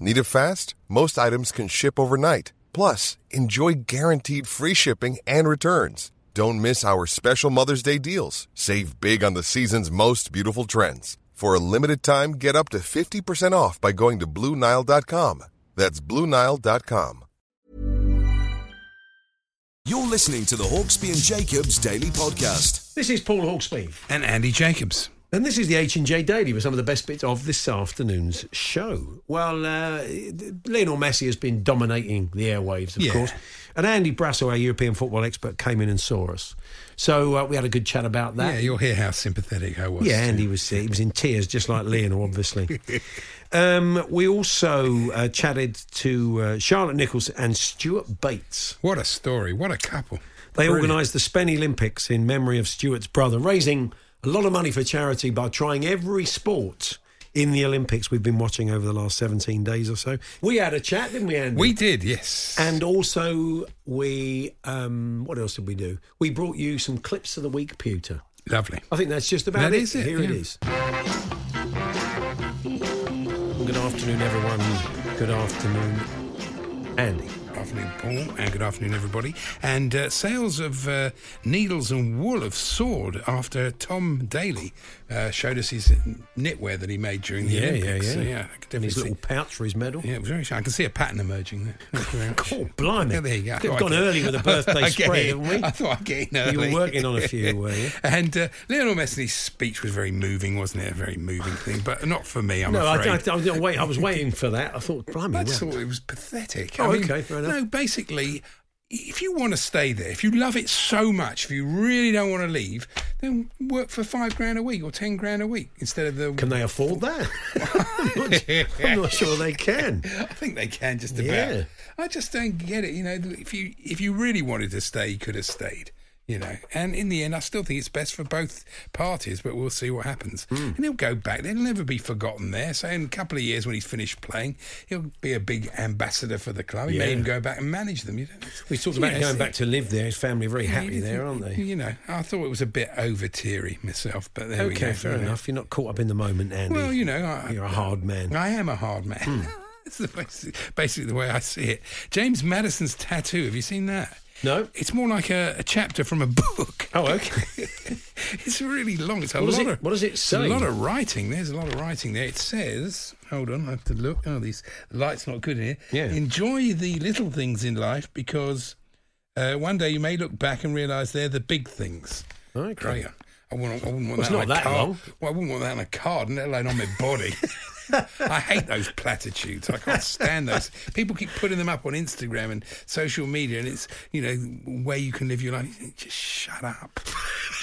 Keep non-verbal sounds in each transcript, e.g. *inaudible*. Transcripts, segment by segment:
Need it fast? Most items can ship overnight. Plus, enjoy guaranteed free shipping and returns. Don't miss our special Mother's Day deals. Save big on the season's most beautiful trends. For a limited time, get up to 50% off by going to Blue Nile.com. That's Blue Nile.com. You're listening to the Hawksby and Jacobs Daily Podcast. This is Paul Hawksby. And Andy Jacobs. And this is the H&J Daily with some of the best bits of this afternoon's show. Well, uh, Lionel Messi has been dominating the airwaves, of Yeah. course. And Andy Brassell, our European football expert, came in and saw us. So uh, we had a good chat about that. Yeah, you'll hear how sympathetic I was. Yeah, Andy was he was in tears, just like Lionel, obviously. *laughs* um, we also uh, chatted to uh, Charlotte Nichols and Stuart Bates. What a story. What a couple. They Brilliant. organised the Spenny Olympics in memory of Stuart's brother, raising a lot of money for charity by trying every sport in the Olympics we've been watching over the last 17 days or so. We had a chat, didn't we, Andy? We did, yes. And also, we, um, what else did we do? We brought you some clips of the week, Pewter. Lovely. I think that's just about That it. is it, Here it yeah. is. Well, good afternoon, everyone. Good afternoon, Andy. Good afternoon, Paul, and good afternoon, everybody. And uh, sales of uh, needles and wool have soared after Tom Daley uh, showed us his knitwear that he made during the Yeah, yeah, Olympics. yeah. So, yeah, I could And his see. little pouch for his medal. Yeah, it was very. I can see a pattern emerging there. Thank you very much. *laughs* Oh, blimey. Yeah, there you go. I Could have gone early with a birthday *laughs* I'd spread, haven't we? I thought I'd get in early. You were working on a few, *laughs* were you? And uh, Lionel Messi's speech was very moving, wasn't it? A very moving thing, but not for me, I'm no, I, afraid. I, I, was wait, I was waiting for that. I thought, blimey, I well, thought it was pathetic. Oh, I mean, okay, fair enough. No, basically, if you want to stay there, if you love it so much, if you really don't want to leave, then work for five grand a week or ten grand a week instead of the. can they afford that? I'm, *laughs* not, I'm not sure they can. *laughs* I think they can just about. Yeah. I just don't get it. You know, if you if you really wanted to stay, you could have stayed. You know, and in the end, I still think it's best for both parties. But we'll see what happens. Hmm. And he'll go back. They'll never be forgotten there. So in a couple of years, when he's finished playing, he'll be a big ambassador for the club. He may Yeah. even go back and manage them. You know, We talked about going back to live there. His family are very happy there, aren't they? You know, I thought it was a bit over teary myself, but there we go. Okay, fair enough. You're not caught up in the moment, Andy. Well, you know, I, You're a hard man. I am a hard man. *laughs* It's the basic, basically the way I see it. James Maddison's tattoo. Have you seen that? No. It's more like a, a chapter from a book. Oh, okay. *laughs* it's really long. It's a What lot it- of what does it say? A lot of writing. There's a lot of writing there. It says, hold on, I have to look. Oh, these the light's not good in here. Yeah. Enjoy the little things in life because uh, one day you may look back and realise they're the big things. Okay. Great. I wouldn't, I wouldn't want Well, it's that not on a that card. long. Well, I wouldn't want that on a card, let alone on my body. *laughs* I hate those platitudes. I can't stand those. People keep putting them up on Instagram and social media, and it's you know where you can live your life. Just shut up.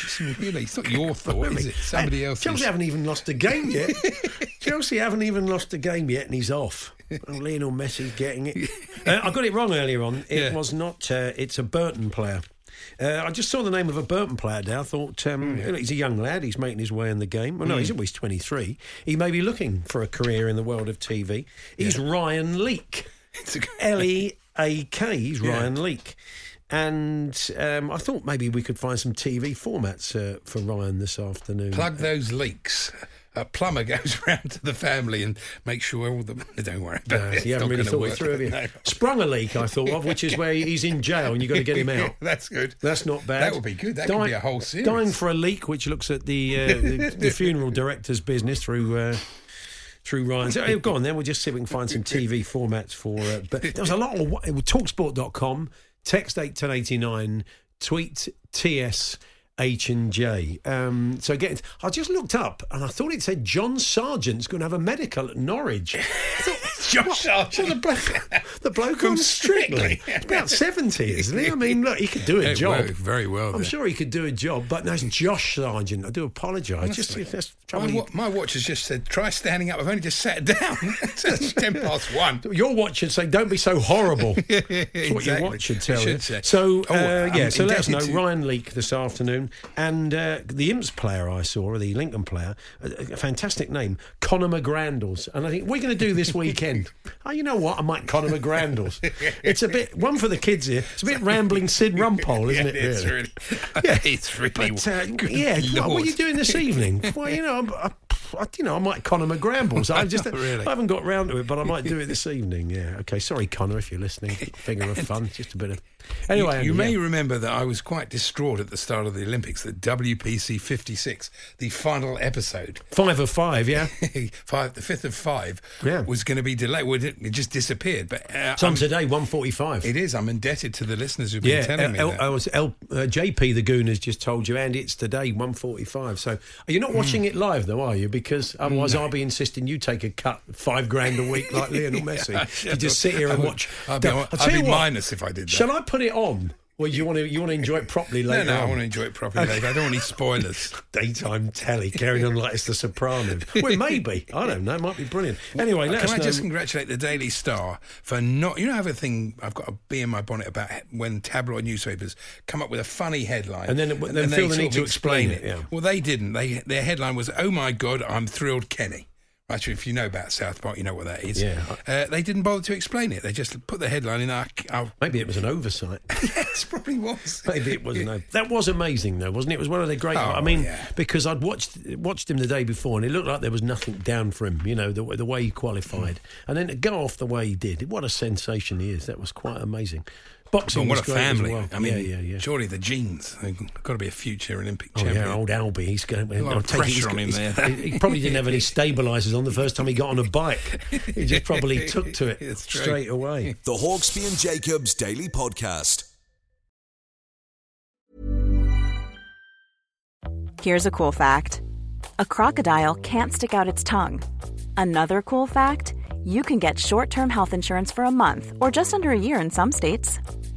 Just really, it's not your *laughs* thought, is it? Somebody else's. Chelsea haven't even lost a game yet. *laughs* Chelsea haven't even lost a game yet, and he's off. Oh, Lionel Messi's getting it. *laughs* Uh, I got it wrong earlier on. It Yeah. was not. Uh, it's a Burton player. Uh, I just saw the name of a Burton player there. I thought um, he's a young lad. He's making his way in the game. Well, no, he's always 23. He may be looking for a career in the world of TV. He's Ryan Leak. *laughs* L E A K. He's Ryan Leak. And um, I thought maybe we could find some TV formats uh, for Ryan this afternoon. plug those leaks. A plumber *laughs* goes round to the family and makes sure all the. *laughs* Don't worry about No, it. You haven't really thought work. it through, have you? *laughs* No. Sprung a leak, I thought of, which is where he's in jail and you've got to get him out. That's good. That's not bad. That would be good. That could be a whole series. Dying for a leak, which looks at the uh, the, the funeral director's business through. Uh, through Ryan. So, oh, go on then. We'll just see if we can find some TV formats for. Uh, but there was a lot of it talksport.com, text eight ten eighty nine, tweet TS H and J. Um, so again, I just looked up and I thought it said John Sergeant's going to have a medical at Norwich. *laughs* John what? Sergeant. The bloke, the bloke from Strictly. About seventy, isn't he? I mean, look, he could do a Hey, job. very well I'm there. sure he could do a job, but now it's Josh Sargent. I do apologise. Just that's My, wa- my watch has just said, try standing up. I've only just sat *laughs* down. it's *laughs* 10 past one. Your watch should say, "Don't be so horrible." That's what your watch should It tell you. say. So Oh, uh, yeah, so let us know. Ryan Leak this afternoon, and uh, the Imps player I saw, or the Lincoln player, a, a fantastic name, Conor McGrandles, and I think we're going to do this weekend. *laughs* oh, you know what? I might Conor McGrandles. *laughs* it's a bit one for the kids here. It's a bit rambling Syd Rumpo, isn't Yeah, it? it's really? *laughs* Yeah. it's really. But, uh, yeah, what, what are you doing this evening? well, you know, I'm, I, I, you know, I might Conor McGrambles. I just, Really? I haven't got round to it, but I might do it this evening. Yeah, okay. Sorry, Connor, if you're listening. Figure of fun, just a bit of. Anyway, you, you may yeah. remember that I was quite distraught at the start of the Olympics that WPC 56, the final episode, five of five. Yeah, *laughs* five, the fifth of five, Yeah. was going to be delayed. Well, it, it just disappeared. But uh, it's on I'm- today, one forty-five. it is. I'm indebted to the listeners who've been Yeah, telling me L, that. I was L, uh, JP the Goon has just told you, and it's today, one forty-five. So you're not watching it live, though, are you? Because otherwise, I'll be insisting you take a cut five grand a week like *laughs* Lionel Messi. you just sit here and watch. I'd be, I'll I'd tell be minus if I did that. Shall I put it on? Well, you want to you want to enjoy it properly later? no, I on? want to enjoy it properly. Dave. I don't want any spoilers. *laughs* daytime telly carrying on like it's the Sopranos. Well, maybe I don't know. It might be brilliant. Anyway, let Can I know. just congratulate the Daily Star for not? You know, I have a thing. I've got a bee in my bonnet about when tabloid newspapers come up with a funny headline And then- then feel they the need to explain it, yeah. Well, they didn't. They their headline was, "Oh my God, I'm thrilled, Kenny." Actually, if you know about South Park, you know what that is. Yeah. Uh, they didn't bother to explain it. They just put the headline in. Our, our *laughs* Maybe it was an oversight. *laughs* yes, probably was. Maybe it was an over. That was amazing, though, wasn't it? It was one of the great. Oh, I mean, yeah. because I'd watched watched him the day before, and it looked like there was nothing down for him. You know, the, the way he qualified, and then to go off the way he did. What a sensation he is! That was quite amazing. Boxing But what was a great as family! well. I mean, yeah, yeah, yeah. surely the genes. They've got to be a future Olympic Oh champion. yeah, old Albie. He's going. A lot I'll of take it, pressure on him there. He, he probably didn't have any *laughs* stabilisers on the first time he got on a bike. He just probably *laughs* took to it straight away. *laughs* The Hawksby and Jacobs Daily Podcast. Here's a cool fact a crocodile can't stick out its tongue. Another cool fact you can get short term health insurance for a month or just under a year in some states.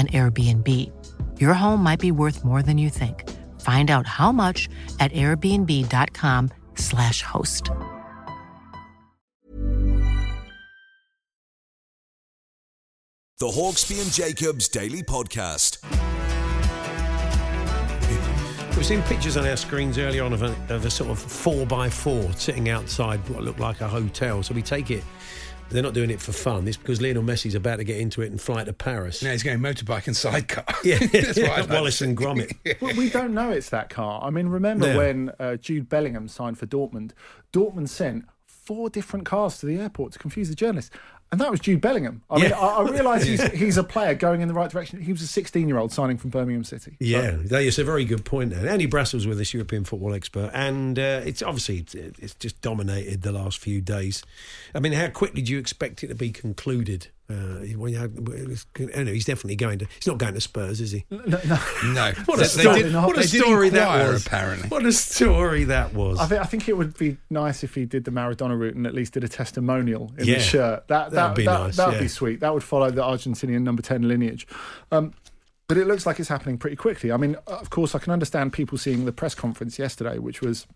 an Airbnb. Your home might be worth more than you think. Find out how much at airbnb.com/slash host. The Hawksby and Jacobs Daily Podcast. We've seen pictures on our screens earlier on of a, of a sort of four by four sitting outside what looked like a hotel. So we take it. They're not doing it for fun. It's because Lionel Messi's about to get into it and fly to Paris. Now he's going motorbike and sidecar. *laughs* Yeah, *laughs* That's what I'd like to Wallace and Gromit. *laughs* Well, we don't know it's that car. I mean, remember No. when uh, Jude Bellingham signed for Dortmund? Dortmund sent four different cars to the airport to confuse the journalists. And that was Jude Bellingham. I mean, I, I realise he's, *laughs* he's a player going in the right direction. He was a 16 year old signing from Birmingham City. Yeah, that is a very good point. There. Andy Brassell's with us, European football expert, and uh, it's obviously it's just dominated the last few days. I mean, how quickly do you expect it to be concluded? Uh, when you had, anyway, he's definitely going to. He's not going to Spurs, is he? No. *laughs* What a They- they story! did- what a they did story that was. apparently. What a story that was. I think, I think it would be nice if he did the Maradona route and at least did a testimonial in Yeah. the shirt. That That'd that be that, nice, That would yeah. be sweet. That would follow the Argentinian number ten lineage. Um, but it looks like it's happening pretty quickly. I mean, of course, I can understand people seeing the press conference yesterday, which was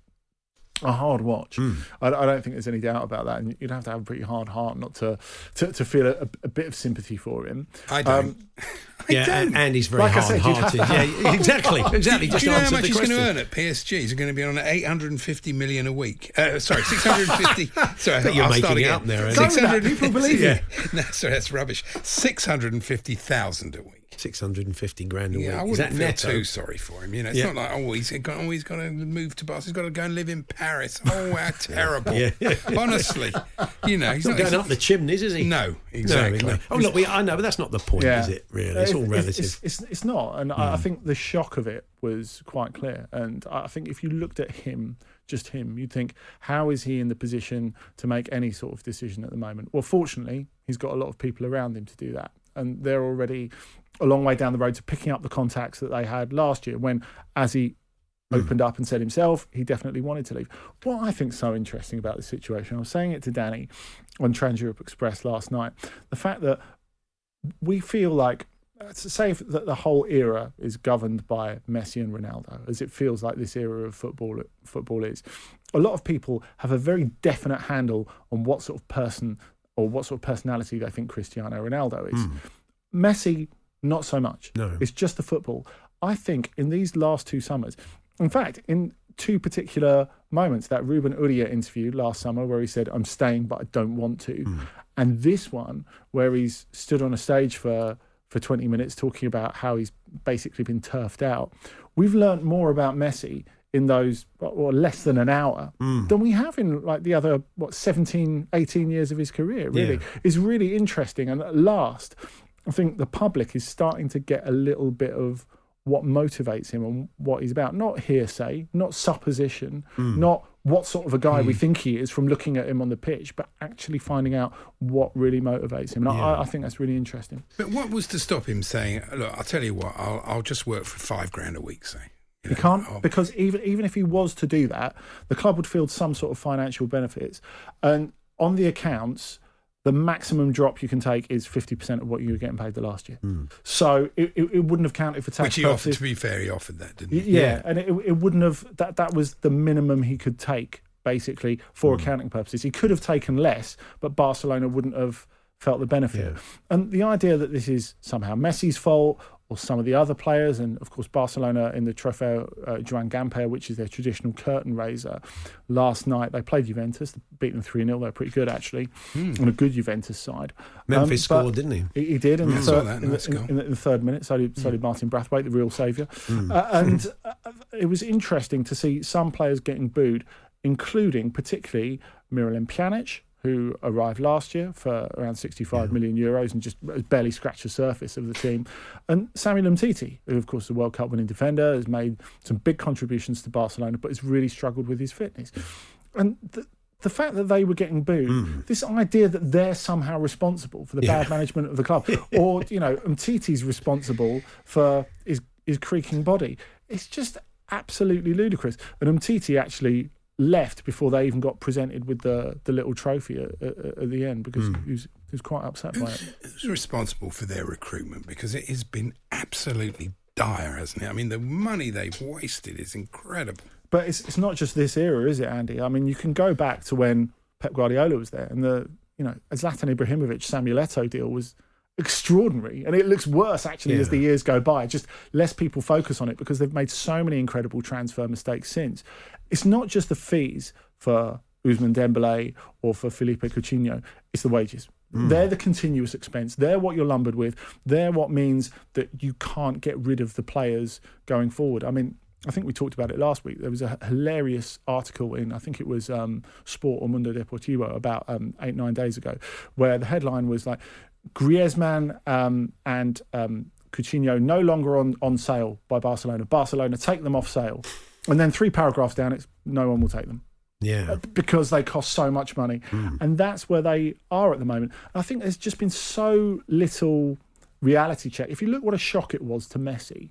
a hard watch. Hmm. I, I don't think there's any doubt about that, and you'd have to have a pretty hard heart not to to, to feel a, a bit of sympathy for him. I don't. Um, *laughs* yeah, and, and he's very Like I said, you'd have hard-hearted. Yeah, exactly, exactly. Do Just you know how much the he's going to earn at PSG? He's going to be on 850 million a week. Uh, sorry, 650. *laughs* sorry, Bet you're I'll making start it again. up there, Andy. Go with 600 people believe you. *laughs* yeah. No, sorry, that's rubbish. 650,000 a week. Six hundred and fifty grand a Yeah, I week. Is wouldn't that feel netto? too sorry for him. You know, it's Yeah. not like oh he's got oh he's got to move to Barcelona. He's got to go and live in Paris. Oh, how *laughs* *laughs* terrible! Yeah. Honestly, you know, he's He's not going up the chimneys, is he? No, exactly. No, no. Oh, look, we, I know, but that's not the point, is it? Really, it's all relative. It's, it's, it's not, and I I hmm. think the shock of it was quite clear. And I think if you looked at him, just him, you'd think, how is he in the position to make any sort of decision at the moment? Well, fortunately, he's got a lot of people around him to do that, and they're already a long way down the road to picking up the contacts that they had last year when, as he opened up and said himself, he definitely wanted to leave. What I think so interesting about this situation, I was saying it to Danny on Trans Europe Express last night, the fact that we feel like uh, to say that the whole era is governed by Messi and Ronaldo, as it feels like this era of football football is. A lot of people have a very definite handle on what sort of person or what sort of personality they think Cristiano Ronaldo is. Messi, not so much. No. It's just the football. I think in these last two summers, in fact, in two particular moments, that Ruben Uria interview last summer where he said, I'm staying, but I don't want to. Hmm. And this one where he's stood on a stage for, for 20 minutes talking about how he's basically been turfed out. We've learnt more about Messi in those or less than an hour hmm. than we have in like the other what 17 18 years of his career really Yeah. is really interesting and at last I think the public is starting to get a little bit of what motivates him and what he's about. Not hearsay, not supposition, hmm. not what sort of a guy we hmm. think he is from looking at him on the pitch, but actually finding out what really motivates him. And I, I think that's really interesting. But what was to stop him saying, "Look, I'll tell you what, I'll, I'll just work for five grand a week." Say You He know, can't I'll- because even even if he was to do that, the club would field some sort of financial benefits, and on the accounts, the maximum drop you can take is fifty percent of what you were getting paid the last year. Hmm. So it, it, it wouldn't have counted for tax which he offered. To be fair, he offered that, didn't he? yeah, and it, it wouldn't have that that was the minimum he could take basically for hmm. accounting purposes. He could have taken less, but Barcelona wouldn't have felt the benefit. And the idea that this is somehow Messi's fault or some of the other players, and of course Barcelona in the Trofeo uh, Joan Gamper, which is their traditional curtain raiser. Last night they played Juventus, beat them three 0 They're pretty good actually, on a good Juventus side. Memphis Um, scored, didn't he? he, he did in, Yeah, the, third, that. in, the, in, in the, third minute. So did, so did Martin Braithwaite, the real saviour. Uh, and uh, it was interesting to see some players getting booed, including particularly Miralem Pjanic, who arrived last year for around 65 million euros and just uh, barely scratched the surface of the team. And Samuel Umtiti, who of course is a World Cup winning defender, has made some big contributions to Barcelona, but has really struggled with his fitness. And the, the fact that they were getting booed, hmm. this idea that they're somehow responsible for the bad management of the club, *laughs* or you know, Umtiti's responsible for his his creaking body, it's just absolutely ludicrous. And Umtiti actually left before they even got presented with the the little trophy at, at, at the end because hmm. he, was, he was quite upset by it. Who's responsible for their recruitment? Because it has been absolutely dire, hasn't it? I mean, the money they've wasted is incredible. But it's it's not just this era, is it, Andy? I mean, you can go back to when Pep Guardiola was there, and the you know Zlatan Ibrahimovic Samuel Eto'o deal was extraordinary, and it looks worse actually as the years go by. Just less people focus on it because they've made so many incredible transfer mistakes since. It's not just the fees for Ousmane Dembele or for Philippe Coutinho; it's the wages. They're the continuous expense. They're what you're lumbered with. They're what means that you can't get rid of the players going forward. I mean, I think we talked about it last week. There was a hilarious article in, I think it was um, Sport or Mundo Deportivo about um, eight, nine days ago, where the headline was like, Griezmann um, and um, Coutinho no longer on, on sale by Barcelona. Barcelona take them off sale. And then three paragraphs down, it's no one will take them Yeah. because they cost so much money. And that's where they are at the moment. I think there's just been so little reality check. If you look what a shock it was to Messi,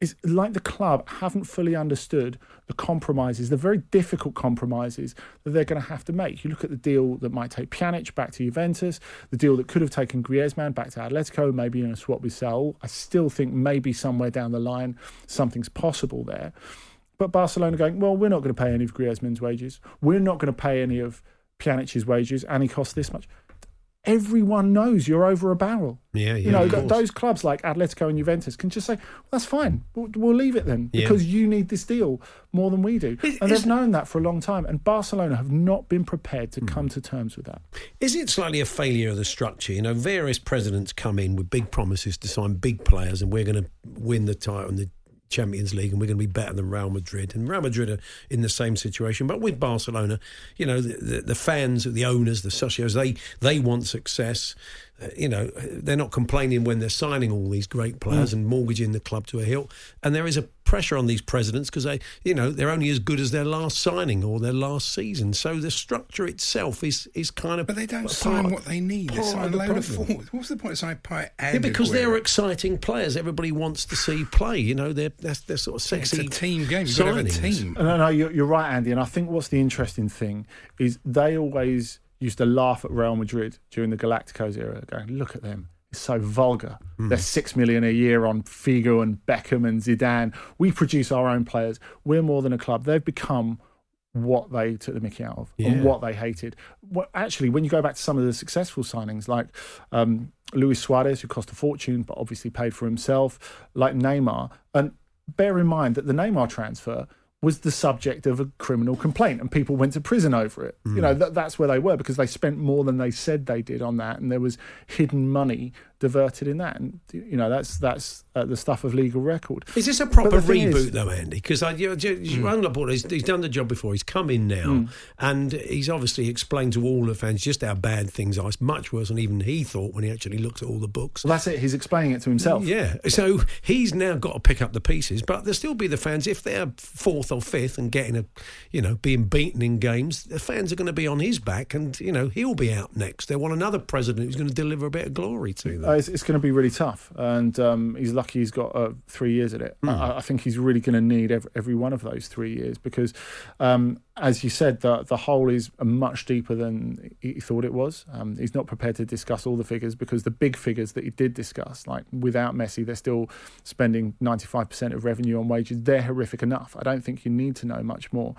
it's like the club haven't fully understood the compromises, the very difficult compromises that they're going to have to make. You look at the deal that might take Pjanic back to Juventus, the deal that could have taken Griezmann back to Atletico, maybe in a swap with Saul. I still think maybe somewhere down the line something's possible there. But Barcelona going, well, we're not going to pay any of Griezmann's wages. We're not going to pay any of Pjanic's wages, and he costs this much everyone knows you're over a barrel. Yeah, yeah. You know, th- those clubs like Atletico and Juventus can just say, well, that's fine. We'll, we'll leave it then Yeah. because you need this deal more than we do. Is- and they've known that for a long time. And Barcelona have not been prepared to Hmm. come to terms with that. Is it slightly a failure of the structure? You know, various presidents come in with big promises to sign big players, and we're going to win the title in the Champions League, and we're going to be better than Real Madrid. And Real Madrid are in the same situation, but with Barcelona, you know, the, the, the fans, the owners, the socios, they they want success. You know, they're not complaining when they're signing all these great players mm. and mortgaging the club to a hilt. And there is a pressure on these presidents because they, you know, they're only as good as their last signing or their last season. So the structure itself is is kind of But they don't sign what they need. They sign a of the load of forwards. What's the point of signing Payet and Yeah, because they're exciting players. Everybody wants to see play. You know, they're that's they're sort of It's sexy. a team game. You've got to have a team. No, no, you're, you're right, Andy. And I think what's the interesting thing is they always used to laugh at Real Madrid during the Galacticos era, going, look at them. It's so vulgar. Hmm. They're six million a year on Figo and Beckham and Zidane. We produce our own players. We're more than a club. They've become what they took the mickey out of Yeah. and what they hated. Well, actually, when you go back to some of the successful signings, like um, Luis Suarez, who cost a fortune but obviously paid for himself, like Neymar, and bear in mind that the Neymar transfer was the subject of a criminal complaint and people went to prison over it. You hmm. know, that, that's where they were because they spent more than they said they did on that and there was hidden money diverted in that. And, you know, that's that's uh, the stuff of legal record. Is this a proper But the thing reboot is- though, Andy? Because I, you you- Laporta, he's, he's done the job before. He's come in now, Hmm. and he's obviously explained to all the fans just how bad things are. It's much worse than even he thought when he actually looked at all the books. Well, that's it. He's explaining it to himself. Yeah, so he's now got to pick up the pieces, but there'll still be the fans if they're fourth or fifth and getting a, you know, being beaten in games. The fans are going to be on his back, and you know he'll be out next. They want another president who's going to deliver a bit of glory to them. Uh, it's, it's going to be really tough, and um, he's lucky he's got uh, three years at it. I, I think he's really going to need every, every one of those three years because, um, as you said, the the hole is much deeper than he thought it was. Um, he's not prepared to discuss all the figures because the big figures that he did discuss, like without Messi, they're still spending ninety five percent of revenue on wages. They're horrific enough. I don't think you need to know much more.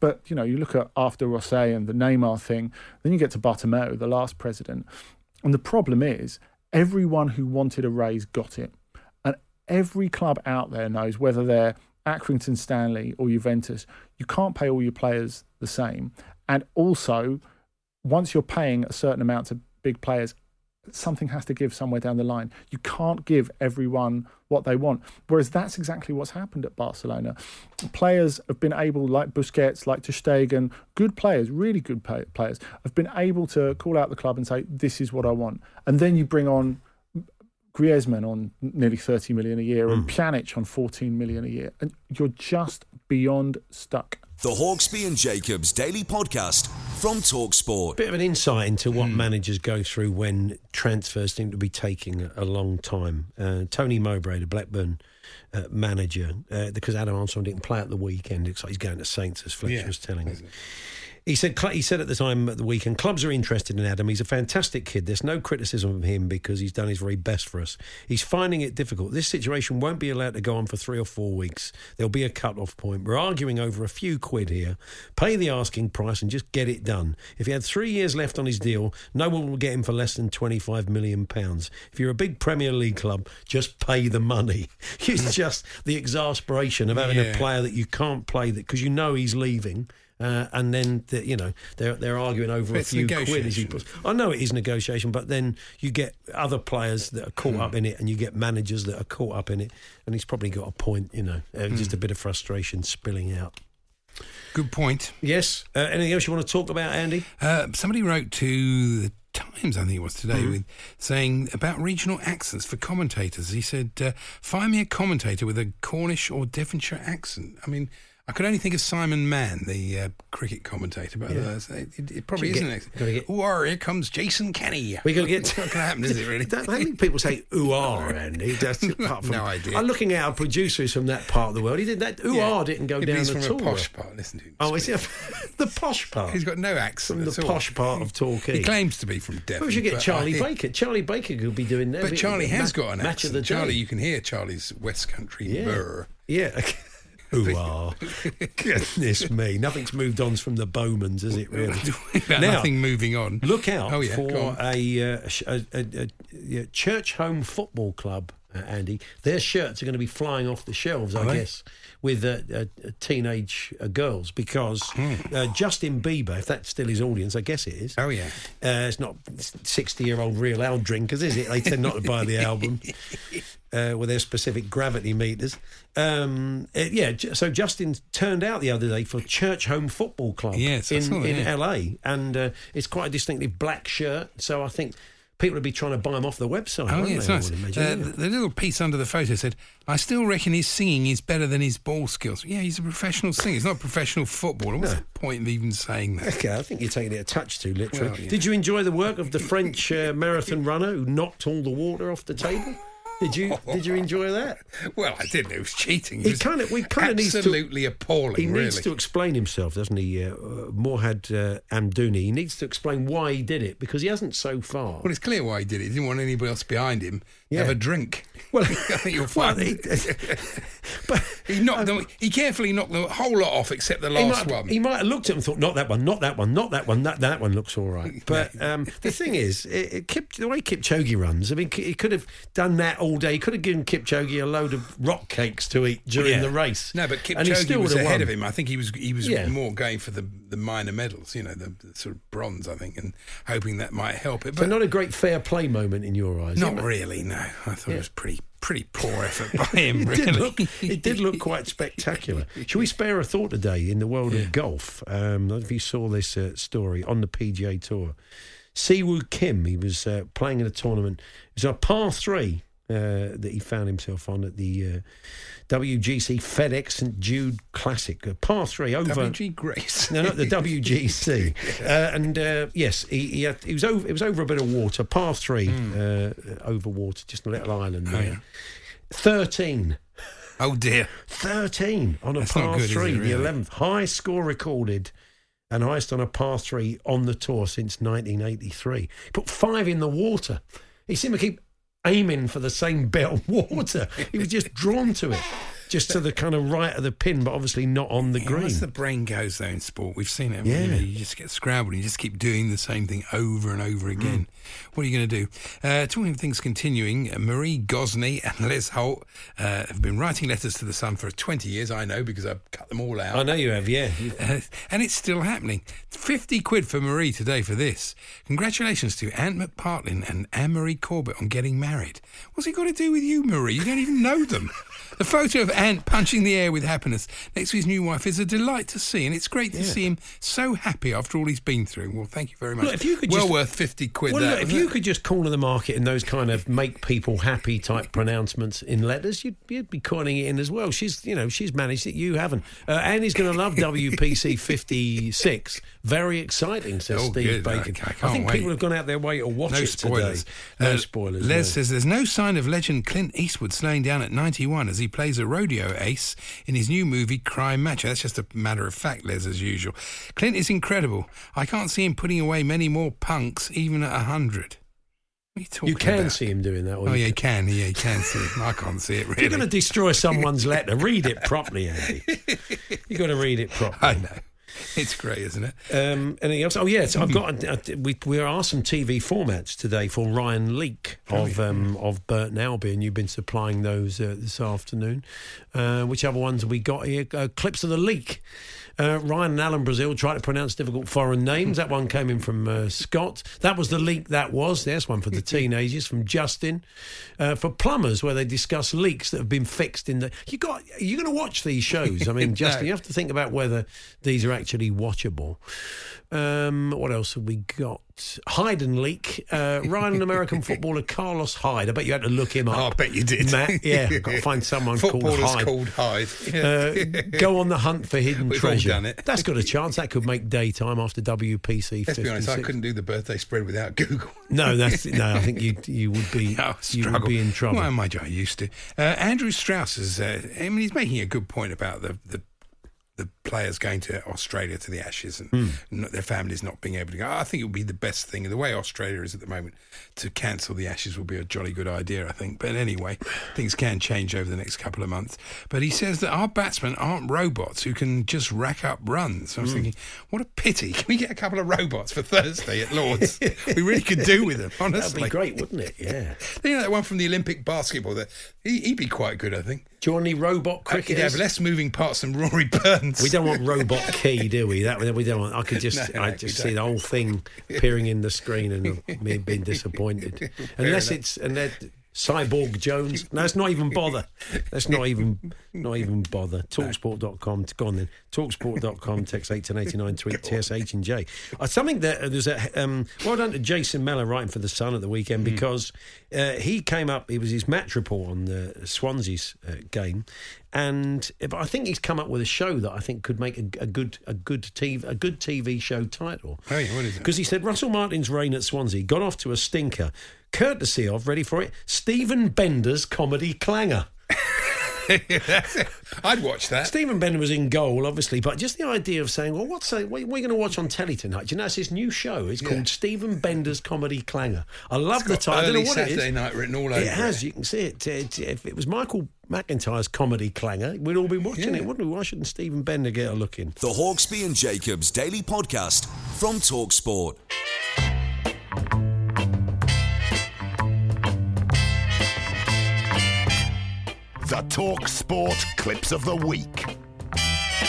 But you know, you look at after Rosell and the Neymar thing, then you get to Bartomeu, the last president, and the problem is everyone who wanted a raise got it, and every club out there knows whether they're Accrington Stanley or Juventus, you can't pay all your players the same, and also once you're paying a certain amount to big players. Something has to give somewhere down the line. You can't give everyone what they want. Whereas that's exactly what's happened at Barcelona players have been able, like Busquets, like Ter Stegen, good players, really good pay- players, have been able to call out the club and say, "This is what I want." And then you bring on Griezmann on nearly 30 million a year and mm. Pjanic on 14 million a year, and you're just beyond stuck. The Hawksby and Jacobs Daily Podcast from Talksport. Bit of an insight into what managers go through when transfers seem to be taking a- a long time. Uh, Tony Mowbray, the Blackburn uh, manager, uh, because Adam Armstrong didn't play at the weekend, looks like he's going to Saints, as Fletcher Yeah, was telling us. He said he said at the time at the weekend, clubs are interested in Adam. He's a fantastic kid. There's no criticism of him because he's done his very best for us. He's finding it difficult. This situation won't be allowed to go on for three or four weeks. There'll be a cut-off point. We're arguing over a few quid here. Pay the asking price and just get it done. If he had three years left on his deal, no one will get him for less than 25 million pounds. If you're a big Premier League club, just pay the money. *laughs* It's just the exasperation of having a player that you can't play that because you know he's leaving. Uh, and then the, you know they're they're arguing over But a few quid. As negotiation. puts. I know it is negotiation, but then you get other players that are caught Hmm. up in it, and you get managers that are caught up in it. And he's probably got a point, you know, uh, just a Hmm. bit of frustration spilling out. Good point. Yes. Uh, anything else you want to talk about, Andy? Uh, somebody wrote to the Times, I think it was today, Mm-hmm. with saying about regional accents for commentators. He said, uh, "Find me a commentator with a Cornish or Devonshire accent." I mean, I could only think of Simon Mann, the uh, cricket commentator, but uh, it, it probably Should isn't. get- get- Oh, here comes Jason Kenny. We got to get. It's not going to happen, is it? Really? I don't think people say ooh ah, Andy. That's *laughs* apart from, No idea. I'm looking at our producer who's from that part of the world. He did that ooh Yeah. ah didn't go Yeah, down he's at from all. a posh part. Listen to him. Oh, is it *laughs* the posh part? He's got no accent. from the at all. posh part of Torquay. He claims to be from Devon. we should get Charlie I- Baker. Charlie Baker could be doing that. But Charlie has Ma- got an match accent. of the Charlie, day. you can hear Charlie's West Country Yeah. burr. Yeah. Ooh ah. *laughs* Goodness me. Nothing's moved on from the Bowmans, has it really? *laughs* Now, nothing moving on. Look out Oh, yeah, for on. a, uh, a, a, a Churchome football club, uh, Andy. Their shirts are going to be flying off the shelves, I they? guess, with uh, uh, teenage uh, girls because uh, Justin Bieber, if that's still his audience, I guess it is. Hmm. Oh, yeah. Uh, it's not 60 year old real ale drinkers, is it? They tend not to buy the album *laughs* uh, with their specific gravity meters. Um, yeah, so Justin turned out the other day for Churchome Football Club Yes, in, that, in yeah. LA. And uh, it's quite a distinctive black shirt. So I think people would be trying to buy them off the website. Oh, yeah, it's they, nice. Uh, the, little piece under the photo said, I still reckon his singing is better than his ball skills. Yeah, he's a professional singer. He's not a professional footballer. What's the point of even saying that? Okay, I think you're taking it a touch too literally. Well, yeah. Did you enjoy the work of the French uh, marathon runner who knocked all the water off the table? Did you Did you enjoy that? *laughs* Well, I didn't. It was cheating. It He kind of, we kind of needs to. absolutely appalling. He really. needs to explain himself, doesn't he? Uh, uh, Morhad uh, Amdouni. He needs to explain why he did it because he hasn't so far. Well, it's clear why he did it. He didn't want anybody else behind him Yeah. have a drink. *laughs* Well, *laughs* I think you'll well, find. he, *laughs* but He knocked them. He carefully knocked the whole lot off except the he last might, one. he might have looked at them and thought, not that one, not that one, not that one, that that one looks all right. But um, the thing is, it, it, Kip, the way Kipchoge runs, I mean, he could have done that all day. He could have given Kipchoge a load of rock cakes to eat during Yeah. the race. No, but he Kipchoge was ahead won. of him. I think he was he was Yeah. more going for the the minor medals, you know, the, the sort of bronze. I think, and hoping that might help it. So But not a great fair play moment in your eyes. not really. No, I thought it was pretty pretty poor effort by *laughs* him. It really. did look, it did look quite spectacular. Shall we spare a thought today in the world of golf? Um, I don't know if you saw this uh, story on the PGA Tour. Siwoo Kim, he was uh, playing in a tournament. It was a par three uh, that he found himself on at the uh, WGC FedEx St Jude Classic. A par three over. WG Grace. No, not the WGC. *laughs* uh, and uh, yes, he, he, had, he was over. It was over a bit of water, par three, uh, over water, just a little island there. Hmm. yeah. Thirteen. Oh dear. 13 on a That's par good, it, three, really? the 11th. Highest score recorded and highest on a par three on the tour since 1983. Put five in the water. He seemed to keep aiming for the same bit of water. he was just drawn to it, just to the kind of right of the pin, but obviously not on the Yeah, green. Once the brain goes though in sport, we've seen it. Yeah. You, know, you just get scrambled. You just keep doing the same thing over and over again. What are you going to do? Uh, talking of things continuing, uh, Marie Gosney *laughs* and Les Holt uh, have been writing letters to the Sun for 20 years. I know because I've cut them all out. I know you have, yeah. Uh, *laughs* and it's still happening. 50 quid for Marie today for this. Congratulations to Ant McPartlin and Anne Marie Corbett on getting married. What's it got to do with you, Marie? You don't even know them. *laughs* The photo of Ant punching the air with happiness next to his new wife is a delight to see, and it's great to see him so happy after all he's been through. Well, thank you very much. Look, if you could well just- worth 50 quid. Well, that, look, if you it? could just corner the market in those kind of make people happy type pronouncements in letters, you'd, you'd be coining it in as well. She's, you know, she's managed it. You haven't. Uh, Annie's going to love *laughs* WPC 56. Very exciting, says Oh, Steve good. I- Bacon. I can't think wait. people have gone out their way to watch No it spoilers. today. No Uh, spoilers. Les no. says there's no sign of legend Clint Eastwood slowing down at 91 as he plays a rodeo ace in his new movie Cry Macho. That's just a matter of fact, Les, as usual. Clint is incredible. I can't see him putting away many more punks, even at 100. What are you You can about? see him doing that. Oh, you yeah, you can-. Yeah, you can see it. I can't see it, If you're going to destroy someone's *laughs* letter, read it properly, Andy. *laughs* You've got to read it properly. I know. *laughs* It's great, isn't it? Um, anything else? Oh yes, I've got. Uh, we we are some TV formats today for Ryan Leak of um, of Burton Albion. You've been supplying those uh, this afternoon. Uh, which other ones we got here? Uh, clips of the leak. Uh, Ryan and Alan Brazil try to pronounce difficult foreign names. That one came in from uh, Scott. That was the leak. That was. There's one for the *laughs* teenagers from Justin. Uh, for plumbers, where they discuss leaks that have been fixed in the. You got. You're going to watch these shows. I mean, *laughs* Justin, you have to think about whether these are actually watchable. Um, what else have we got? Hide and leak. Uh, Ryan American *laughs* footballer Carlos Hyde. I bet you had to look him up. Oh, I bet you did. Matt, yeah, I've got to *laughs* find someone called Hyde. called Hyde. Uh, go on the hunt for hidden We've treasure. done it. That's got a chance. That could make daytime after WPC. Let's be honest, I couldn't do the birthday spread without Google. No, that's no. I think you you would be *laughs* you would be in trouble. Well, mind you, I used to. Uh, Andrew Strauss is. Uh, I mean, he's making a good point about the the. The players going to Australia to the Ashes and Hmm. not, their families not being able to go. I think it would be the best thing. The way Australia is at the moment, to cancel the Ashes would be a jolly good idea, I think. But anyway, things can change over the next couple of months. But he says that our batsmen aren't robots who can just rack up runs. Hmm. I was thinking, what a pity. Can we get a couple of robots for Thursday at Lords? we really could do with them, honestly. *laughs* That'd be great, wouldn't it? Yeah. *laughs* You know that one from the Olympic basketball? That he, he'd be quite good, I think. Do you want any robot He'd cricketers? have less moving parts than Rory Burns. We don't want robot key, do we? That we don't want. I could just, No, I just see the whole thing appearing in the screen and me being disappointed. *laughs* Unless enough. it's and that Cyborg Jones. No, let's not even bother. Let's not even, not even bother. *laughs* Talksport.com. To go on then. Talksport.com. Text eight ten eighty nine. Tweet TSH and J. Uh, something that there's a um, well done to Jason Mellor writing for the Sun at the weekend Hmm. because uh, he came up. It was his match report on the Swansea's uh, game, and but I think he's come up with a show that I think could make a, a good a good TV a good TV show title. Oh, yeah, what is it? Because he said Russell Martin's reign at Swansea got off to a stinker, courtesy of ready for it Steven Benda's comedy clanger. *laughs* *laughs* I'd watch that. Steven Benda was in goal, obviously, but just the idea of saying, "Well, what's a, what are we going to watch on telly tonight?" Do you know, it's his new show. It's called Steven Benda's Comedy Clanger. I love the got title. I don't know early what Saturday it is. night written all over It has. it. You can see it. It- If it was Michael McIntyre's comedy clanger, we'd all be watching Yeah. it, wouldn't we? Why shouldn't Steven Benda get a look in? The Hawksby and Jacobs Daily Podcast from Talksport. The Talk Sport Clips of the Week.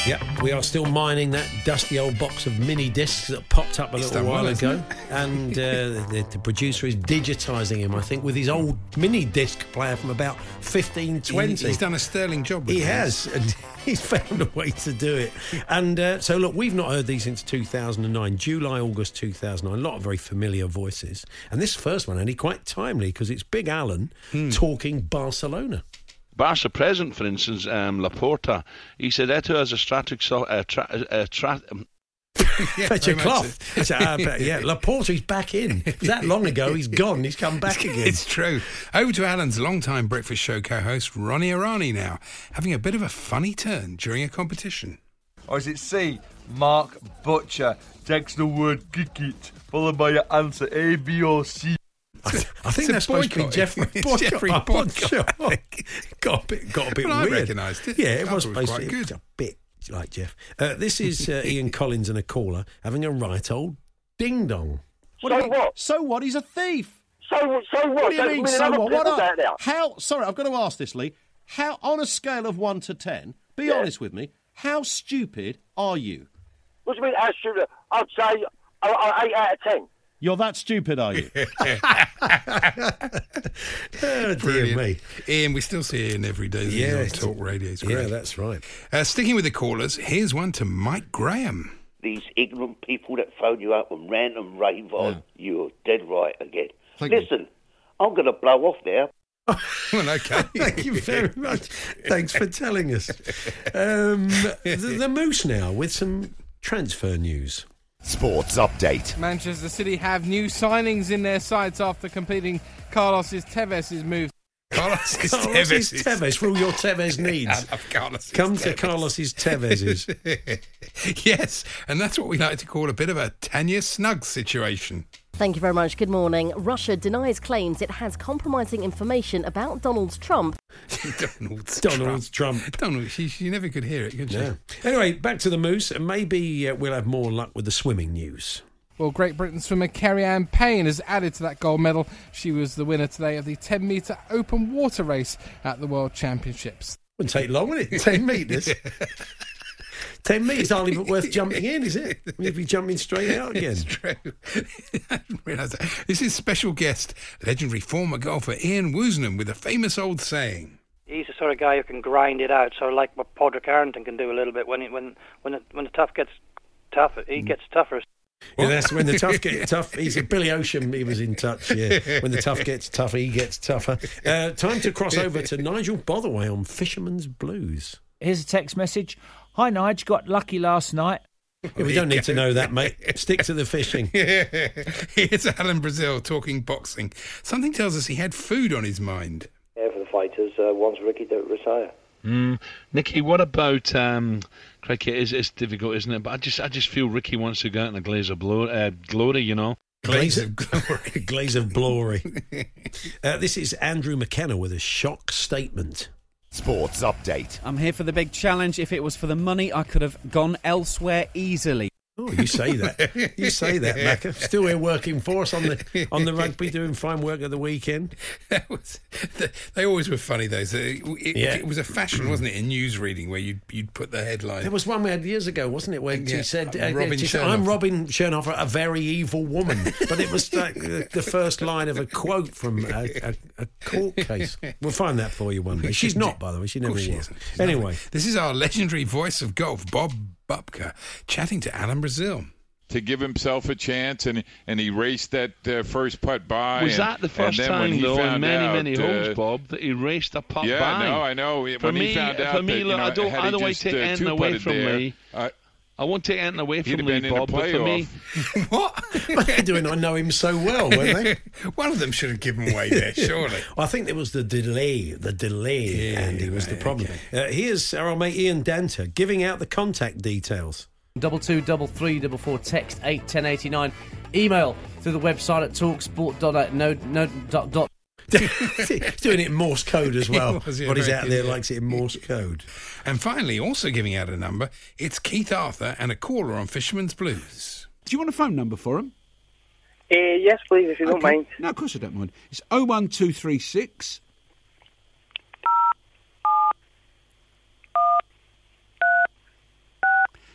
Yep, we are still mining that dusty old box of mini discs that popped up a little while well, ago, *laughs* and uh, the, the producer is digitising him. I think with his old mini disc player from about fifteen twenty. He- he's done a sterling job with He this. has, and *laughs* he's found a way to do it. And uh, so, look, we've not heard these since 2009, July, August 2009. A lot of very familiar voices. And this first one, only quite timely because it's Big Alan Hmm. talking Barcelona. Barca president, for instance, um, Laporta, he said Eto has a strategic so, uh, tra- uh, tra- um, *laughs* Fetch a much cloth. It's, uh, but yeah, *laughs* Laporta's back in. It that long ago. He's gone. He's come back again. It's *laughs* true. Over to Alan's longtime breakfast show co-host Ronnie Irani now, having a bit of a funny turn during a competition. Or is it C? Mark Butcher. takes the word kick it, followed by your answer A, B, or C. I, th- I think a that's supposed to be boycott. Geoffrey *laughs* It's Boycott. Geoffrey I'm Boycott, sure. I think. got a bit, got a bit Well, I weird. recognised it. Yeah, it thought was was supposed quite to be good. a bit like Geoff. Uh, this is uh, Ian *laughs* Collins and a caller having a right old ding dong. so what? So what? He's a thief. So so what? What do you There's mean? So what? What are- How? Sorry, I've got to ask this, Lee. How, on a scale of one to ten, be Yeah. honest with me. How stupid are you? What do you mean, how stupid? I'd say uh, uh, eight out of ten. You're that stupid, are you? *laughs* Oh, dear me. Ian, we still see Ian every day. Yeah, Yeah, on talk radio. It's Yeah, that's right. Uh, sticking with the callers, here's one to Mike Graham. these ignorant people that phone you up and rant and rave on, you're dead right again. Thank you. Listen, I'm going to blow off now. *laughs* Well, okay. *laughs* Thank you very much. Thanks for telling us. Um, the, the Moose now with some transfer news. Sports Update. Manchester City have new signings in their sights after completing Carlos Tevez's move. Carlos *laughs* Carlos Tevez. Tevez for all your Tevez *laughs* I needs. love Carlos Come is to Tevez. Carlos's Tevez's. *laughs* yes, and that's what we like to call a bit of a Tanya Snug situation. Thank you very much. Good morning. Russia denies claims it has compromising information about Donald Trump. *laughs* Donald *laughs* Donald Trump. Donald, she, she never could hear it, could she? Yeah. Anyway, back to the Moose. and Maybe uh, we'll have more luck with the swimming news. Well, Great Britain swimmer Keri-anne Payne has added to that gold medal. She was the winner today of the 10 metre open water race at the World Championships. Wouldn't take long, would it? *laughs* 10 metres. 10 metres hardly even worth *laughs* jumping in, is it? You'd be jumping straight out again. It's true. *laughs* I didn't realise that. This is special guest, legendary former golfer Ian Woosnam, with a famous old saying. He's the sort of guy who can grind it out, sort of like what Padraig Harrington can do a little bit when it, when when it, when the tough gets tougher, he gets tougher. Yeah, that's when the tough get tough. He's a Billy Ocean. He was in touch. Yeah, when the tough gets tougher, he gets tougher. Uh, time to cross over to Nigel Botherway on Fisherman's Blues. Here's a text message. Hi, Nige, Got lucky last night. Yeah, we don't need to know that, mate. Stick to the fishing. *laughs* Yeah. Here's Alan Brazil talking boxing. Something tells us he had food on his mind. Yeah, for the fighters, uh, wants Ricky to retire. Mm. Nicky, what about um, cricket? Is it's difficult, isn't it? But I just, I just feel Ricky wants to go out in a glaze of blo- uh, glory. You know, Glaze *laughs* of glory. Glaze of glory. Uh, this is Andrew McKenna with a shock statement. Sports update. I'm here for the big challenge. If it was for the money, I could have gone elsewhere easily. Oh, you say that. You say that, Macca. Still here working for us on the on the rugby, doing fine work at the weekend. *laughs* That was, they always were funny, those. It, it, Yeah. it was a fashion, wasn't it, in news reading where you'd, you'd put the headline. There was one we had years ago, wasn't it, where Yeah, she said, I'm uh, Robin she said, "I'm Robin Chernoff, a very evil woman," but it was like the, the first line of a quote from a, a, a court case. We'll find that for you one day. She's not, by the way. She never was. Anyway, this is our legendary voice of golf, Bob Bupka, chatting to Alan Brazil. to give himself a chance, and and he raced that uh, first putt by. was and- that the first then when time though in many, out, many uh, holes, Bob, that he raced a putt Yeah, by? no, I know. For When he me, found for me, that, you look, know, I don't, had I don't want to take uh, anything away from there, me. Uh, I want to take anything away from have me, the Bob. But for me, *laughs* what? what are they doing? I know him so well, weren't they? *laughs* One of them should have given away there, *laughs* surely. Well, I think there was the delay. The delay, Yeah, Andy, was the right, problem. Uh, here's our old mate Ian Danter giving out the contact details. Double two, double three, double four, text eight ten eighty nine. Email through the website at talksport dot no no dot dot. He's doing it in Morse code as *laughs* well. He was, yeah, what is very out there yeah. likes it in Morse code. And finally, also giving out a number, it's Keith Arthur and a caller on Fisherman's Blues. Do you want a phone number for him? Uh, yes, please, if you don't mind. No, of course I don't mind. It's 01236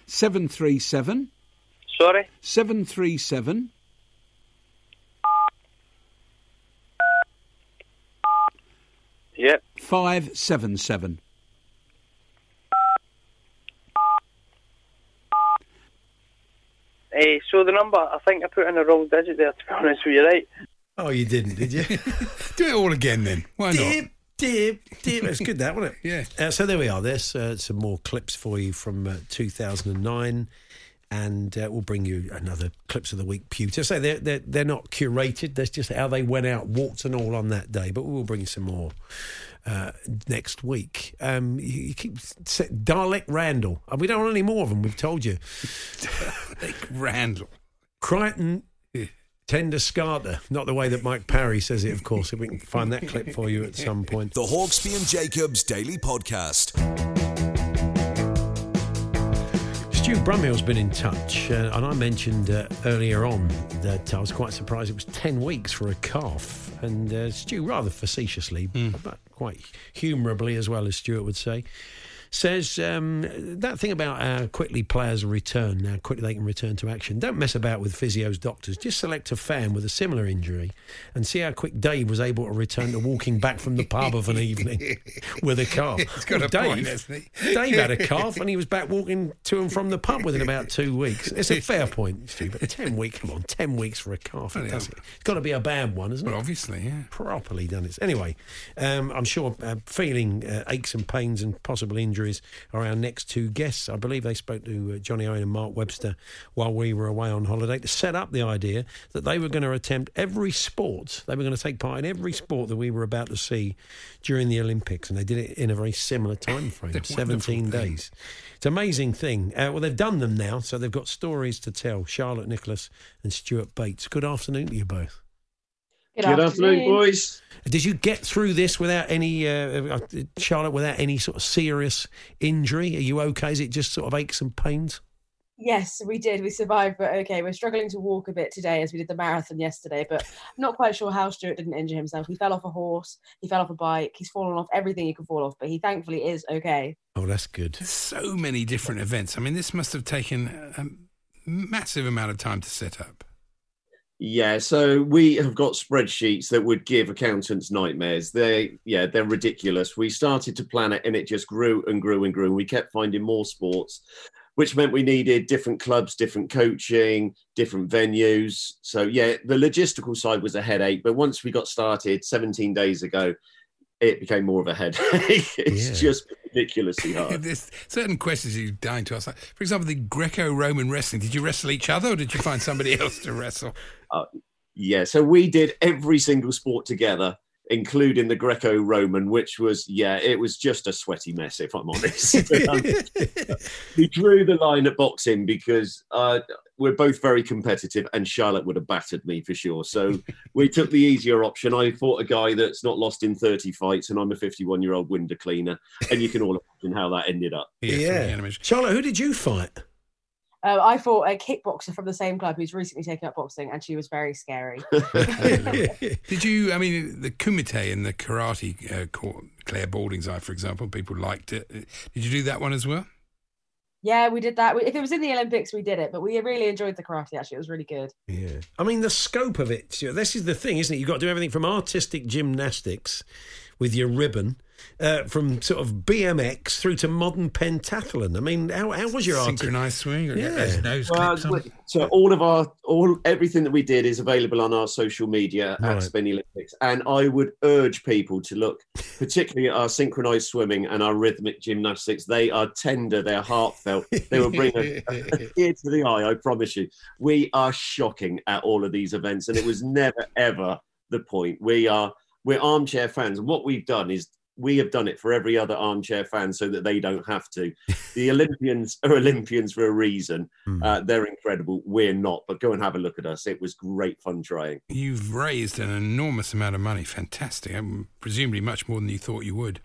737 Sorry? 737 Yep. 577. Uh, so the number, I think I put in the wrong digit there, to be honest with you, right? Oh, you didn't, did you? *laughs* Do it all again then. Why not? Dip, dip, dip. It's good, that, wasn't it? *laughs* Yeah. Uh, so there we are. There's uh, some more clips for you from uh, 2009. And uh, we'll bring you another clips of the week pewter. So they're, they're they're not curated. That's just how they went out, walked and all on that day. But we will bring you some more uh, next week. Um, you, you keep sa- Dalek Randall. We don't want any more of them. We've told you. Like Randall. Crichton Tender Scarter. Not the way that Mike Parry says it, of course. If we can find that clip for you at some point. The Hawksbee and Jacobs Daily Podcast. Stu Brumhill's been in touch, uh, and I mentioned uh, earlier on that I was quite surprised it was 10 weeks for a calf. And uh, Stu, rather facetiously, but quite humorably as well as Stuart would say, says um, that thing about how quickly players return, how quickly they can return to action. Don't mess about with physios, doctors. Just select a fan with a similar injury and see how quick Dave was able to return to walking back from the pub of an evening *laughs* with a calf. He's got Well, a Dave, point? Dave had a *laughs* calf and he was back walking to and from the pub within about two weeks. It's a fair point, Stu, but 10 weeks, come on, 10 weeks for a calf. It it's got to be a bad one, isn't it? Obviously, yeah. Properly done it. Anyway, um, I'm sure uh, feeling uh, aches and pains and possible injuries are our next two guests. I believe they spoke to uh, Johnny Owen and Mark Webster while we were away on holiday to set up the idea that they were going to attempt every sport. They were going to take part in every sport that we were about to see during the Olympics, and they did it in a very similar time *laughs* frame, They're 17 wonderful days. It's an amazing thing. Uh, well, they've done them now, so they've got stories to tell. Charlotte Nicholas and Stuart Bates. Good afternoon to you both. Good Good afternoon, afternoon. boys. Did you get through this without any, uh, uh, Charlotte, without any sort of serious injury? Are you okay? Is it just sort of aches and pains? Yes, we did. We survived, but okay, we're struggling to walk a bit today as we did the marathon yesterday. But I'm not quite sure how Stuart didn't injure himself. He fell off a horse, he fell off a bike, he's fallen off everything he could fall off, but he thankfully is okay. Oh, that's good. So many different events. I mean, this must have taken a massive amount of time to set up. Yeah, so we have got spreadsheets that would give accountants nightmares. They, yeah, they're ridiculous. We started to plan it, and it just grew and grew and grew. We kept finding more sports. which meant we needed different clubs, different coaching, different venues. So yeah, the logistical side was a headache, but once we got started 17 days ago, it became more of a headache. *laughs* it's Yeah. just ridiculously *laughs* hard. There's certain questions you're dying to ask. Like, for example, the Greco-Roman wrestling. Did you wrestle each other, or did you find somebody *laughs* else to wrestle? Uh, yeah, so we did every single sport together, including the Greco-Roman, which was yeah, it was just a sweaty mess if I'm honest. *laughs* *laughs* Um, we drew the line at boxing because uh, we're both very competitive, and Charlotte would have battered me for sure. So *laughs* we took the easier option. I fought a guy that's not lost in 30 fights, and I'm a 51 year old window cleaner, and you can all imagine how that ended up. yeah. Charlotte, who did you fight? Um, I fought a kickboxer from the same club who's recently taken up boxing, and she was very scary. *laughs* *laughs* Did you? I mean, the kumite and the karate, uh, court, Clare Balding's eye, for example, people liked it. Did you do that one as well? yeah, we did that. If it was in the Olympics, we did it, but we really enjoyed the karate. Actually, it was really good. Yeah. I mean, the scope of it, you know, this is the thing, isn't it? You've got to do everything from artistic gymnastics with your ribbon, uh, from sort of BMX through to modern pentathlon. I mean, how, how was your art? Synchronized swing? Or Yeah. nose Well, clips on? so all of our all everything that we did is available on our social media Right. at Spenny Olympics, and I would urge people to look, particularly at our synchronized swimming and our rhythmic gymnastics. They are tender, they're heartfelt. They will bring a, a *laughs* tear to the eye. I promise you. We are shocking at all of these events, and it was never ever the point. We are we're armchair fans, what we've done is we have done it for every other armchair fan so that they don't have to. The *laughs* Olympians are *laughs* Olympians for a reason. Uh, they're incredible. We're not, but go and have a look at us. It was great fun trying. You've raised an enormous amount of money. Fantastic. Um, presumably much more than you thought you would.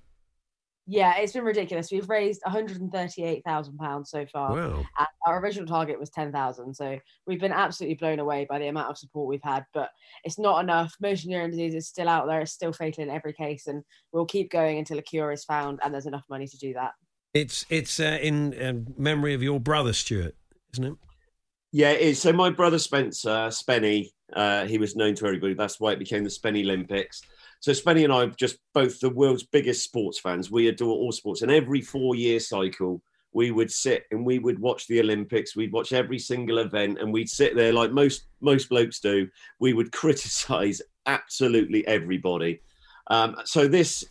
Yeah, it's been ridiculous. We've raised 138,000 pounds so far. Wow. Our original target was 10,000. So we've been absolutely blown away by the amount of support we've had. But it's not enough. Motor neuron disease is still out there. It's still fatal in every case, and we'll keep going until a cure is found and there's enough money to do that. It's it's uh, in uh, memory of your brother, Stuart, isn't it? Yeah, it is. So my brother Spencer, Spenny, uh, he was known to everybody. That's why it became the Spenny Olympics. So Spenny and I are just both the world's biggest sports fans. We adore all sports, and every four-year cycle, we would sit and we would watch the Olympics. We'd watch every single event, and we'd sit there like most most blokes do. We would *laughs* criticise absolutely everybody. Um, so this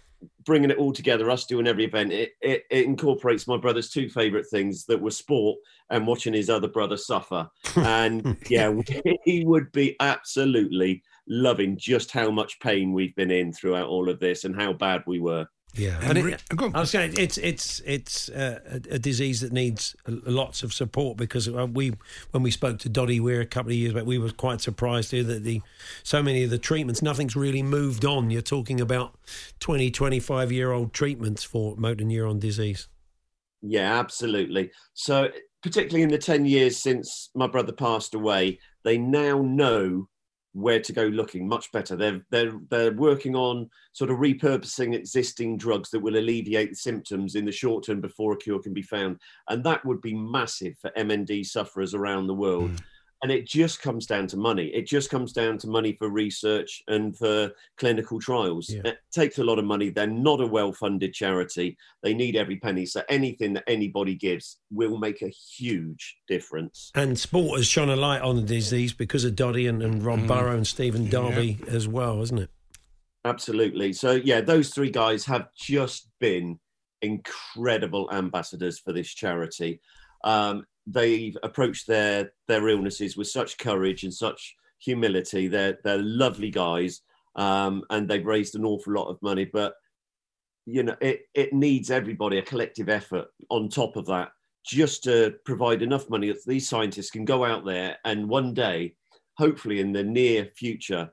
bringing it all together, us doing every event, it, it, it incorporates my brother's two favourite things that were sport and watching his other brother suffer. *laughs* And yeah, *laughs* he would be absolutely loving just how much pain we've been in throughout all of this and how bad we were. Yeah, And and it, I was saying it's it's it's uh, a, a disease that needs lots of support because uh, we when we spoke to Doddy Weir a couple of years back, we were quite surprised here that the so many of the treatments, nothing's really moved on. You're talking about 20, 25 year old treatments for motor neuron disease. Yeah, absolutely. So, particularly in the 10 years since my brother passed away, they now know where to go looking much better. They're, they're, they're working on sort of repurposing existing drugs that will alleviate the symptoms in the short term before a cure can be found. And that would be massive for MND sufferers around the world. Mm. And it just comes down to money. It just comes down to money for research and for clinical trials. Yeah. It takes a lot of money. They're not a well funded charity. They need every penny. So anything that anybody gives will make a huge difference. And sport has shone a light on the disease because of Doddy and, and Rob Mm. Burrow and Stephen Darby as well, isn't it? Absolutely. So yeah, those three guys have just been incredible ambassadors for this charity. Um, they've approached their their illnesses with such courage and such humility. They're they're lovely guys, um, and they've raised an awful lot of money. But you know, it it needs everybody a collective effort on top of that, just to provide enough money that these scientists can go out there and one day, hopefully in the near future,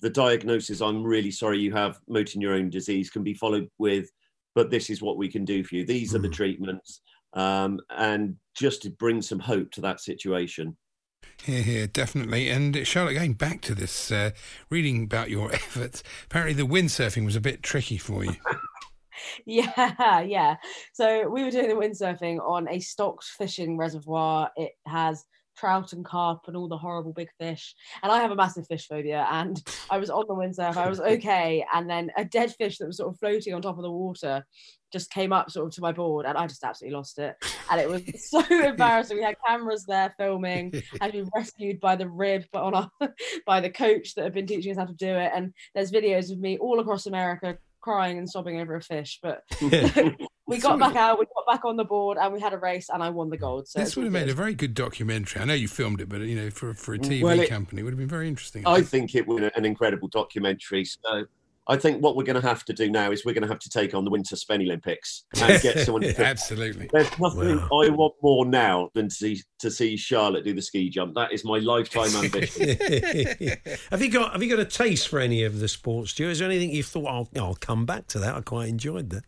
the diagnosis i'm really sorry you have motor neuron disease can be followed with but this is what we can do for you these are the treatments um, and just to bring some hope to that situation Here, here, definitely. And Charlotte, going back to this, uh, reading about your *laughs* efforts, apparently the windsurfing was a bit tricky for you. *laughs* Yeah, *laughs* yeah. So we were doing the windsurfing on a stocked fishing reservoir. It has trout and carp and all the horrible big fish. And I have a massive fish phobia. And I was on the windsurf, I was *laughs* okay. And then a dead fish that was sort of floating on top of the water just came up sort of to my board and I just absolutely lost it. And it was so *laughs* embarrassing. We had cameras there filming, *laughs* had been rescued by the rib but on our, by the coach that had been teaching us how to do it. And there's videos of me all across America crying and sobbing over a fish. But we got back out, we got back on the board and we had a race and I won the gold. So this would all have made a very good documentary. I know you filmed it, but you know, for for a TV Well, it- company, it would have been very interesting. I think it was an incredible documentary. So I think what we're going to have to do now is we're going to have to take on the Winter Spenny Olympics and get *laughs* someone. to Absolutely. There's nothing I want more now than to see to see Charlotte do the ski jump. That is my lifetime *laughs* ambition. have you got Have you got a taste for any of the sports, Stu? Is there anything you've thought? I'll, I'll come back to that. I quite enjoyed that.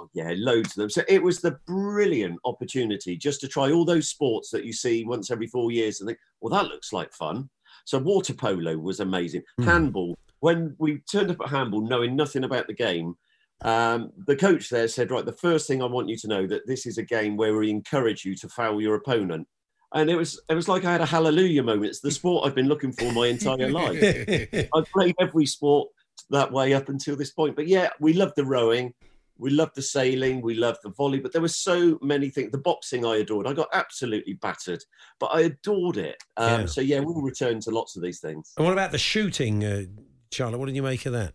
Oh, yeah, loads of them. So it was the brilliant opportunity just to try all those sports that you see once every four years and think, well, that looks like fun. So water polo was amazing. Handball. When we turned up at handball, knowing nothing about the game, um, the coach there said, right, the first thing I want you to know that this is a game where we encourage you to foul your opponent. And it was it was like I had a hallelujah moment. It's the sport I've been looking for my entire *laughs* life. I've played every sport that way up until this point. But yeah, we loved the rowing, we loved the sailing, we loved the volley, but there were so many things. The boxing I adored. I got absolutely battered, but I adored it. Um, Yeah. So yeah, we'll return to lots of these things. And what about the shooting, uh, Charlotte? What did you make of that?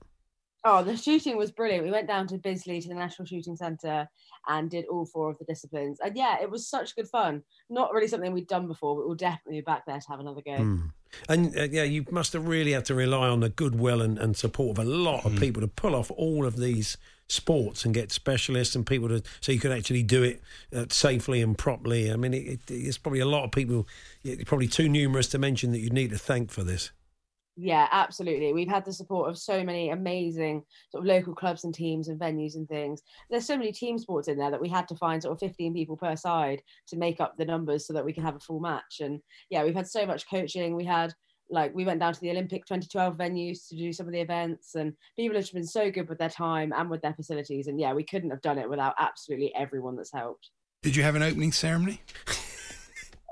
Oh, the shooting was brilliant. We went down to Bisley to the National Shooting Centre and did all four of the disciplines. And yeah, it was such good fun. Not really something we'd done before, but we'll definitely be back there to have another go. Mm. And uh, yeah, you must have really had to rely on the goodwill and, and support of a lot of people to pull off all of these sports and get specialists and people to so you could actually do it uh, safely and properly. I mean, it, it, it's probably a lot of people, probably too numerous to mention that you need to thank for this. Yeah, absolutely. We've had the support of so many amazing sort of local clubs and teams and venues and things. There's so many team sports in there that we had to find sort of 15 people per side to make up the numbers so that we can have a full match. And yeah, we've had so much coaching. We had like we went down to the Olympic 2012 venues to do some of the events, and people have been so good with their time and with their facilities. And yeah, we couldn't have done it without absolutely everyone that's helped. Did you have an opening ceremony? *laughs*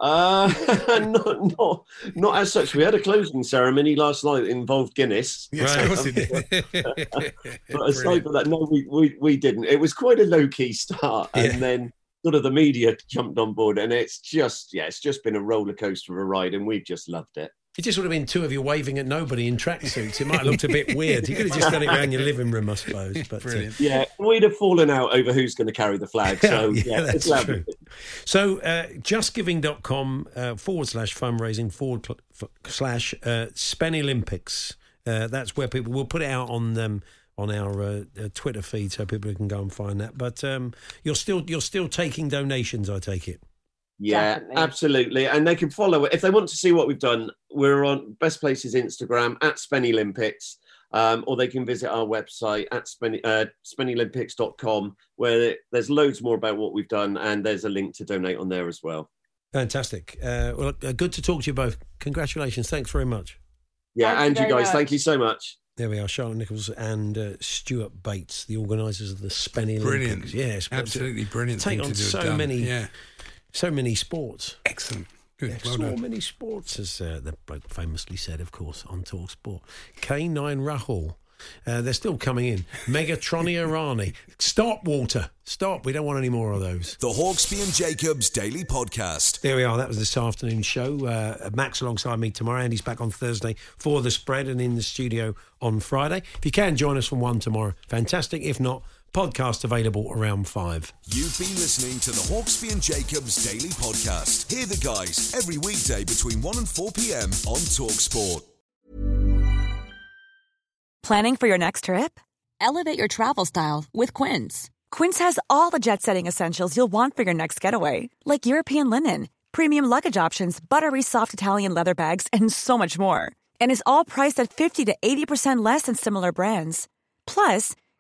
Uh, *laughs* not, not, not as such. We had a closing ceremony last night that involved Guinness. Yes, of course it did. *laughs* but aside from that, no, we, we, we didn't. It was quite a low key start. And Yeah. then sort of the media jumped on board. And it's just, yeah, it's just been a roller coaster of a ride. And we've just loved it. It just would have been two of you waving at nobody in tracksuits. It might have looked a bit weird. You could have just done it around your living room, I suppose. But uh, Yeah, we'd have fallen out over who's going to carry the flag. So, *laughs* yeah, yeah, that's it's true. So, uh, justgiving.com uh, forward slash fundraising forward cl- f- slash uh, Spenny Olympics. Uh, that's where people will put it out on um, on our uh, uh, Twitter feed so people can go and find that. But um, you're still you're still taking donations, I take it. Yeah, Definitely. absolutely. And they can follow it. If they want to see what we've done, we're on Best Places Instagram at Spenny Olympics, um, or they can visit our website at Spenny, uh, SpennyOlympics.com, where there's loads more about what we've done, and there's a link to donate on there as well. Fantastic. Uh, well, uh, good to talk to you both. Congratulations. Thanks very much. Yeah, Thank and you very guys, much. thank you so much. There we are, Charlotte Nichols and uh, Stuart Bates, the organisers of the Spenny Brilliant. Olympics. Yes, Absolutely brilliant Take thing on to do, so done. many, Yeah. So many sports. Excellent. Good. Yeah, well so done. many sports, as uh, the bloke famously said, of course, on Talk Sport. K9 Rahul. Uh, they're still coming in. Megatronia *laughs* Irani. Stop, Walter. Stop. We don't want any more of those. The Hawksbee and Jacobs Daily Podcast. There we are. That was this afternoon's show. Uh, Max alongside me tomorrow. Andy's back on Thursday for the spread and in the studio on Friday. If you can join us from one tomorrow, fantastic. If not, podcast available around five. You've been listening to the Hawksbee and Jacobs Daily Podcast. Hear the guys every weekday between 1 and 4 p.m. on Talksport. Planning for your next trip? Elevate your travel style with Quince. Quince has all the jet setting essentials you'll want for your next getaway, like European linen, premium luggage options, buttery soft Italian leather bags, and so much more. And is all priced at 50 to 80% less than similar brands. Plus,